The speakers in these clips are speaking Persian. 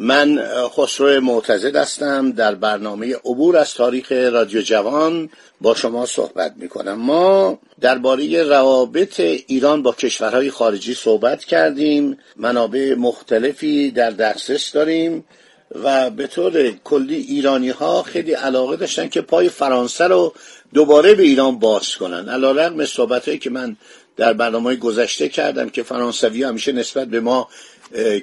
من خسرو معتزد هستم. در برنامه عبور از تاریخ رادیو جوان با شما صحبت می کنم ما درباره روابط ایران با کشورهای خارجی صحبت کردیم. منابع مختلفی در دسترس داریم و به طور کلی ایرانی ها خیلی علاقه داشتن که پای فرانسه رو دوباره به ایران باز کنن. علا رقم صحبت هایی که من در برنامه گذشته کردم که فرانسوی همیشه نسبت به ما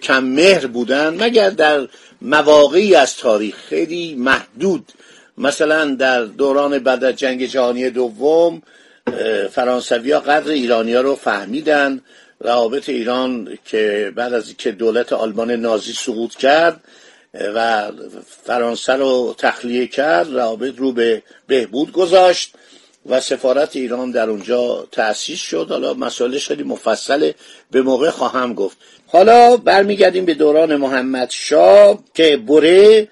کم مهر بودن مگر در مواقعی از تاریخ خیلی محدود. مثلا در دوران بعد از جنگ جهانی دوم فرانسوی ها قدر ایرانی رو فهمیدن. روابط ایران که بعد از که دولت آلمان نازی سقوط کرد و فرانسه رو تخلیه کرد روابط رو به بهبود گذاشت. و سفارت ایران در اونجا تأسیس شد. حالا مسائلش خیلی مفصله به موقع خواهم گفت. حالا برمیگردیم به دوران محمد شاه که بره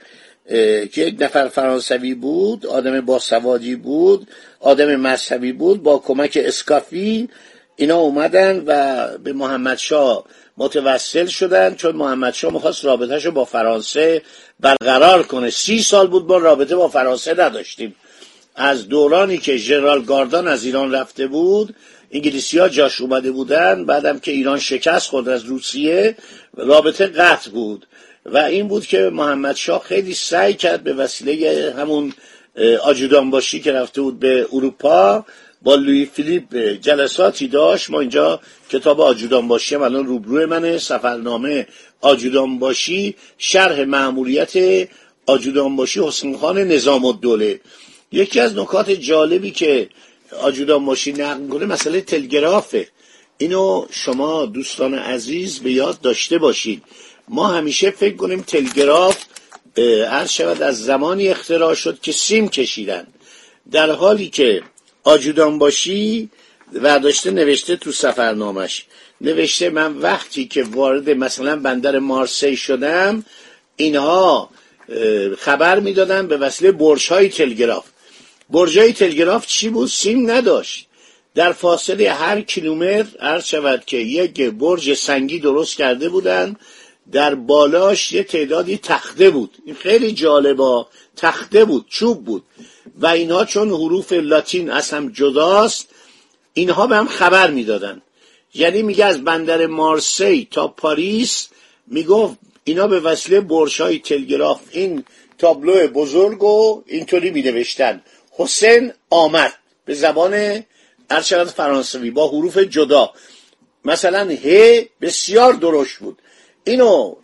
که یک نفر فرانسوی بود آدم باسوادی بود آدم مذهبی بود با کمک اسکافی اینا اومدن و به محمد شاه متوسل شدن. چون محمد شاه می‌خواست رابطهش رو با فرانسه برقرار کنه. سی سال بود ما رابطه با فرانسه نداشتیم. از دورانی که ژنرال گاردان از ایران رفته بود انگلیسی ها جاش اومده بودن بعدم که ایران شکست خورد از روسیه رابطه قطع بود. و این بود که محمد شاه خیلی سعی کرد به وسیله همون آجودان باشی که رفته بود به اروپا با لوی فیلیپ جلساتی داشت. ما اینجا کتاب آجودان باشی هم الان روبروی منه سفرنامه آجودان باشی شرح معمولیت آجودان باشی حسین خان نظام الدوله. یکی از نکات جالبی که آجودان باشی نقل کنه مسئله تلگرافه. اینو شما دوستان عزیز به یاد داشته باشید ما همیشه فکر کنیم تلگراف هر شود از زمانی اختراع شد که سیم کشیدن. در حالی که آجودان باشی ورداشته نوشته تو سفرنامش نوشته من وقتی که وارد مثلا بندر مارسی شدم اینها خبر می‌دادن به وسیله برج های تلگراف. برج های تلگراف چی بود؟ سیم نداشت. در فاصله هر کیلومتر عرض شود که یک برج سنگی درست کرده بودن در بالاش یه تعدادی تخته بود. این خیلی جالبا تخته بود چوب بود. و اینها چون حروف لاتین از هم جداست اینها به هم خبر می‌دادن. یعنی میگه از بندر مارسی تا پاریس می‌گفت اینا به وسیله برشای تلگراف این تابلو بزرگ و اینطوری می نوشتن حسین آمد به زبان ارشد فرانسوی با حروف جدا. مثلا ه بسیار درشت بود. اینو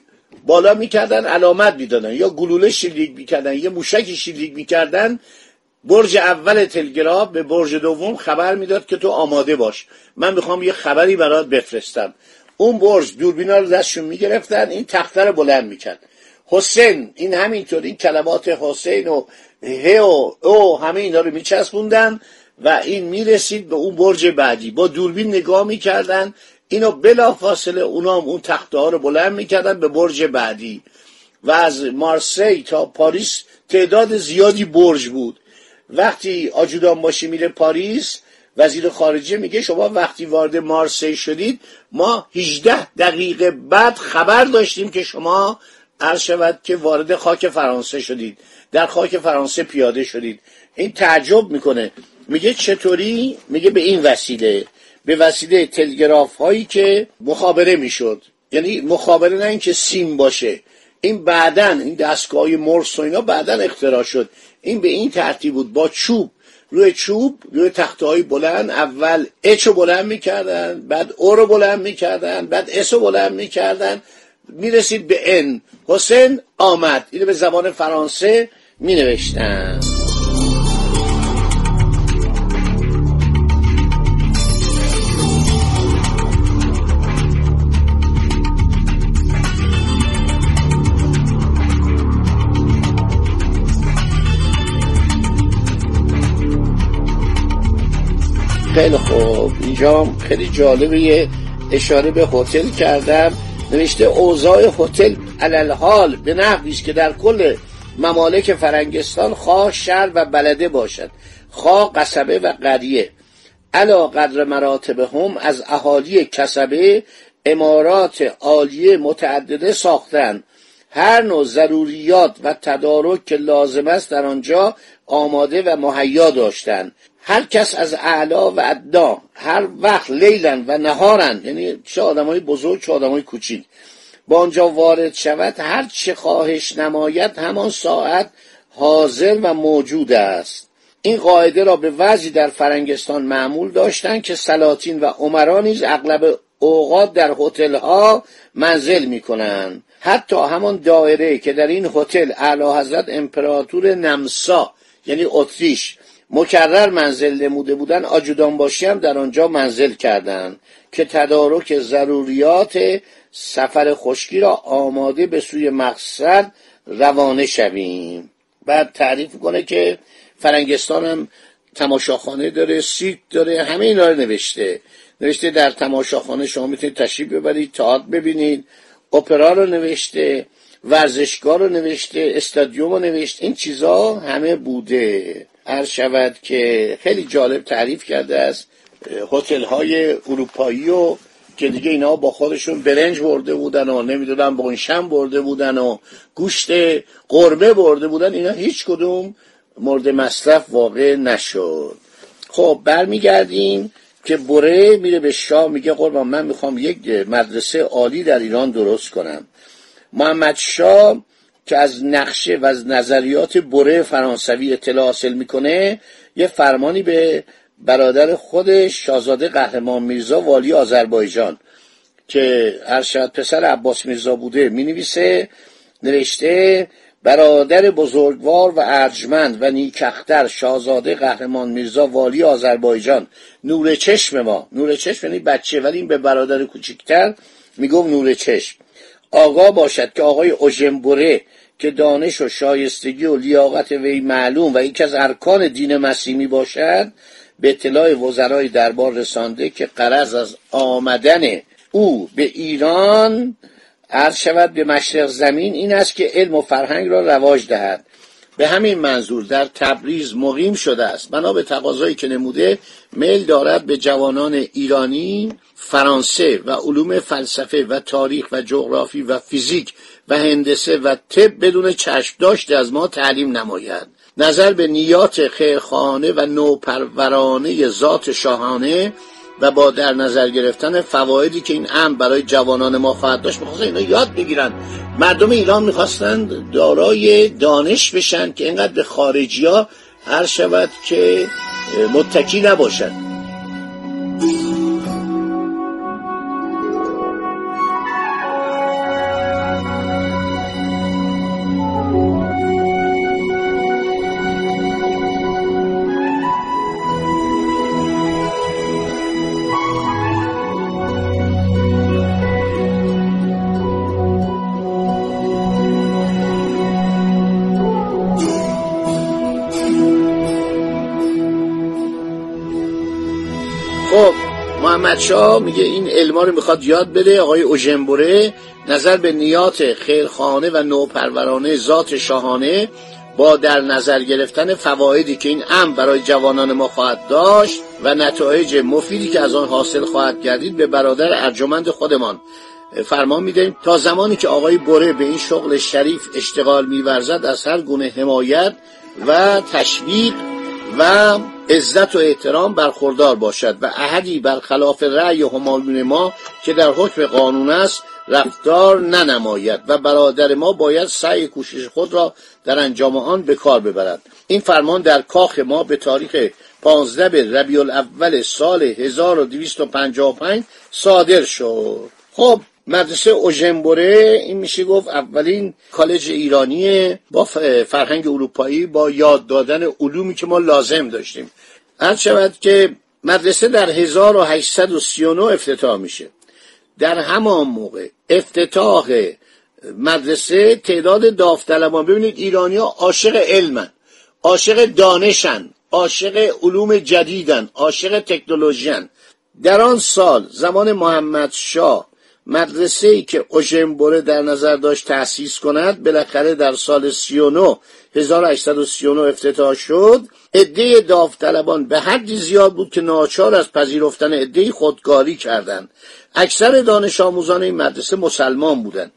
بالا می‌کردن علامت می‌دادن. یا گلوله شلیک می‌کردن یا موشکی شلیک می‌کردن. برج اول تلگراف به برج دوم خبر می‌داد که تو آماده باش. من می‌خوام یه خبری برات بفرستم. اون برج دوربینا رو دستشون می‌گرفتن این تخته رو بلند می‌کرد. حسین این همینطور این کلمات حسین و ه و او همه اینا رو میچسبوندن و این می‌رسید به اون برج بعدی. با دوربین نگاه می‌کردن اینو بلا فاصله اونا هم اون تخته ها رو بلند می‌کردن به برج بعدی. و از مارسی تا پاریس تعداد زیادی برج بود. وقتی آجودان باشی میره پاریس وزیر خارجه میگه شما وقتی وارد مارسی شدید ما 18 دقیقه بعد خبر داشتیم که شما عرض شود که وارد خاک فرانسه شدید. در خاک فرانسه پیاده شدید. این تعجب می‌کنه. میگه چطوری؟ میگه به این وسیله. به وسیله تلگراف هایی که مخابره می‌شد. یعنی مخابره نه اینکه سیم باشه. این بعدا این دستگاه مرس و اینا بعدا اختراع شد. این به این ترتیب بود. با چوب. روی چوب روی تخته های بلند. اول اچ رو بلند می‌کردن بعد او رو بلند می‌کردن بعد اس رو بلند می‌کردن. می‌رسید به ان حسین آمد. اینو به زبان فرانسه می نوشتن خیلی خوب. اینجا خیلی جالبه اشاره به هتل کردم. نوشته اوضاع هتل حال به نحوی که در کل ممالک فرنگستان خواه شهر و بلده باشد. خواه قصبه و قریه. علا قدر مراتب هم از اهالی کسبه امارات عالیه متعدده ساختن هر نوع ضروریات و تدارک که لازم است در آنجا آماده و مهیا داشتند هر کس از اعلا و ادنا هر وقت لیلن و نهارن یعنی چه های بزرگ چه های کوچیک با آنجا وارد شود هر چه خواهش نماید همان ساعت حاضر و موجود است. این قاعده را به وضعی در فرنگستان معمول داشتند که سلاطین و عمرا نیز اغلب اوقات در هتل ها منزل می کنند حتی همان دایره که در این هتل اعلی حضرت امپراتور نمسا یعنی اتریش مکرر منزل نموده بودن آجودان باشی هم در آنجا منزل کردند که تدارک ضروریات سفر خشکی را آماده به سوی مقصد روانه شویم. بعد تعریف کنه که فرنگستان هم تماشاخانه داره سیت داره همه اینا رو نوشته. نوشته در تماشاخانه شما می‌تونید تشریف ببرید تئاتر ببینید اپرا رو نوشته ورزشگاه رو نوشته استادیوم رو نوشته این چیزا همه بوده. هر شود که خیلی جالب تعریف کرده است هتل های اروپایی و که دیگه اینا با خودشون برنج برده بودن و نمی‌دونم بونشم برده بودن و گوشت قرمه برده بودن اینا هیچ کدوم مورد مصرف واقع نشد. خب برمیگردیم که بره میره به شاه میگه قربان من می‌خوام یک مدرسه عالی در ایران درست کنم. محمد شاه که از نقشه و از نظریات بره فرانسوی اطلاع حاصل می‌کنه یه فرمانی به برادر خودش شاهزاده قهرمان میرزا والی آذربایجان که هر شاید پسر عباس میرزا بوده می نویسه نوشته برادر بزرگوار و ارجمند و نیکختر شاهزاده قهرمان میرزا والی آذربایجان. نور چشم ما. نور چشم یعنی بچه ولی این به برادر کوچکتر میگم نور چشم. آقا باشد که آقای اوژنبوره که دانش و شایستگی و لیاقت وی معلوم و یکی از ارکان دین مسیحی باشد به اطلاع وزرای دربار رسانده که قرض از آمدن او به ایران عرض شود به مشرق زمین این است که علم و فرهنگ را رواج دهد. به همین منظور در تبریز مقیم شده است. بنا به تقاضایی که نموده میل دارد به جوانان ایرانی فرانسه و علوم فلسفه و تاریخ و جغرافی و فیزیک و هندسه و طب بدون چشم داشته از ما تعلیم نماید. نظر به نیات خیرخانه و نوپرورانه ذات شاهانه و با در نظر گرفتن فوایدی که این امر برای جوانان ما خواهد داشت می‌خواستن اینا یاد بگیرن مردم ایران می‌خواستند دارای دانش بشن که اینقدر به خارجی ها هر شود که متکی نباشند محمد میگه این علما رو می‌خواد یاد بده آقای اوژنبوره نظر به نیات خیرخانه و نوپرورانه ذات شاهانه با در نظر گرفتن فوایدی که این امر برای جوانان ما خواهد داشت و نتایج مفیدی که از آن حاصل خواهد گردید به برادر ارجمند خودمان. فرمان می‌دهیم تا زمانی که آقای بره به این شغل شریف اشتغال میورزد از هر گونه حمایت و تشویق و عزت و احترام برخوردار باشد و احدی برخلاف رأی همایون ما که در حکم قانون است رفتار ننماید و برادر ما باید سعی کوشش خود را در انجام آن به کار ببرد. این فرمان در کاخ ما به تاریخ 15 به ربیع الاول سال 1255 صادر شد. خب مدرسه اوژنبوره این میشه گفت اولین کالج ایرانی با فرهنگ اروپایی با یاد دادن علومی که ما لازم داشتیم. هر شود که مدرسه در 1839 افتتاح میشه. در همان موقع افتتاح مدرسه تعداد داوطلبان. ببینید ایرانی ها عاشق علمن عاشق دانشن عاشق علوم جدیدن عاشق تکنولوژیان در آن سال زمان محمد شاه مدرسه ای که اوژنبوره در نظر داشت تأسیس کند بالاخره در سال 39 1839 افتتاح شد. عده داوطلبان به حدی زیاد بود که ناچار از پذیرفتن عده خودکاری کردند. اکثر دانش آموزان این مدرسه مسلمان بودند.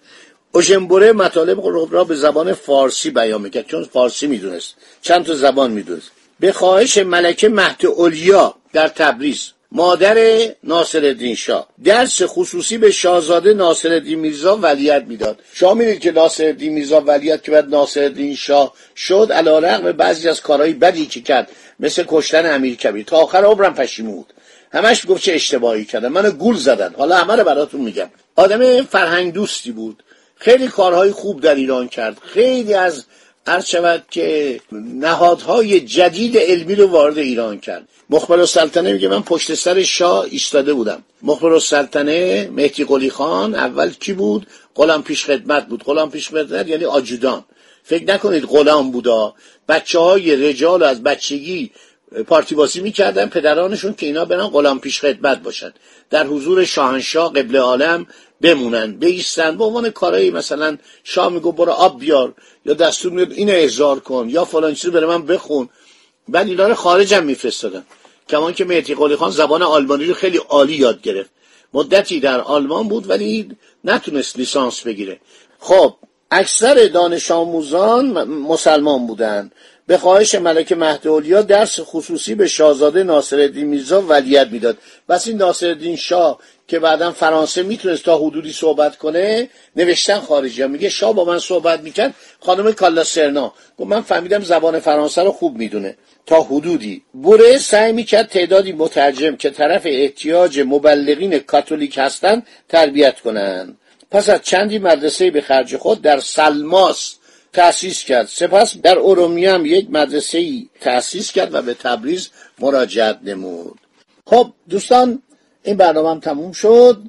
اوژنبوره مطالب را به زبان فارسی بیان می‌کرد چون فارسی می‌دونست. چند تا زبان می‌دونست. به خواهش ملکه مهد اولیا در تبریز مادر ناصر شاه. درس خصوصی به شاهزاده ناصر میرزا ولیت می‌داد. شما می‌دید که ناصر میرزا ولیت که بعد ناصر شاه شد علا رقم بعضی از کارهای بدی که کرد مثل کشتن امیر کبیر. تا آخر عمرم پشیمون بود. همش گفت چه اشتباهی کردن منو گول زدن. حالا همه رو براتون میگم. آدم فرهنگ دوستی بود. خیلی کارهای خوب در ایران کرد. خیلی از هر شود که نهادهای جدید علمی رو وارد ایران کرد. مخبر السلطنه میگه من پشت سر شاه ایستاده بودم. مخبر السلطنه مهدی قلی خان اول کی بود؟ غلام پیش خدمت بود. غلام پیش خدمت یعنی آجودان. فکر نکنید غلام بودا. بچه های رجال از بچگی پارتی بازی می‌کردن پدرانشون که اینا برن غلام پیش خدمت باشن. در حضور شاهنشاه قبل عالم بمونن بیستن به عنوان کارایی مثلا شاه میگو برو آب بیار یا دستور میاد اینو احضار کن یا فلان چیزی بره من بخون. بعد اینا رو خارجم میفرستادن. کمان که مهدی قلی خان زبان آلمانی رو خیلی عالی یاد گرفت. مدتی در آلمان بود ولی نتونست لیسانس بگیره. خب اکثر دانش آموزان مسلمان بودند به خواهش ملک مهدولیا درس خصوصی به شاهزاده ناصرالدین میرزا ولیت می‌داد. بس این ناصرالدین شاه که بعدا فرانسه می‌تونست تا حدودی صحبت کنه نوشتن خارجی. میگه شاه با من صحبت می‌کرد خانم کالا سرنا. گفت من فهمیدم زبان فرانسه رو خوب می‌دونه. تا حدودی. بوره سعی می‌کرد تعدادی مترجم که طرف احتیاج مبلغین کاتولیک هستند تربیت کنند پس از چندی مدرسه به خرج خود در سلماس تأسیس کرد. سپس در ارومیه هم یک مدرسه ای تأسیس کرد و به تبریز مراجعت نمود. خب دوستان این برنامه هم تموم شد.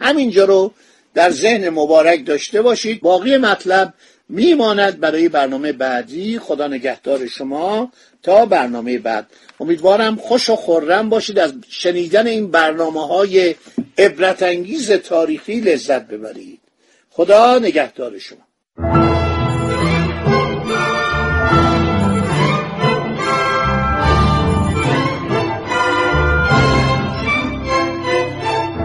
همینجا رو در ذهن مبارک داشته باشید. باقی مطلب میماند برای برنامه بعدی. خدا نگهدار شما تا برنامه بعد. امیدوارم خوش و خورم باشید. از شنیدن این برنامه های عبرت انگیز تاریخی لذت ببرید. خدا نگهدار شما.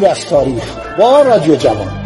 عبور از تاریخ با رادیو جوان.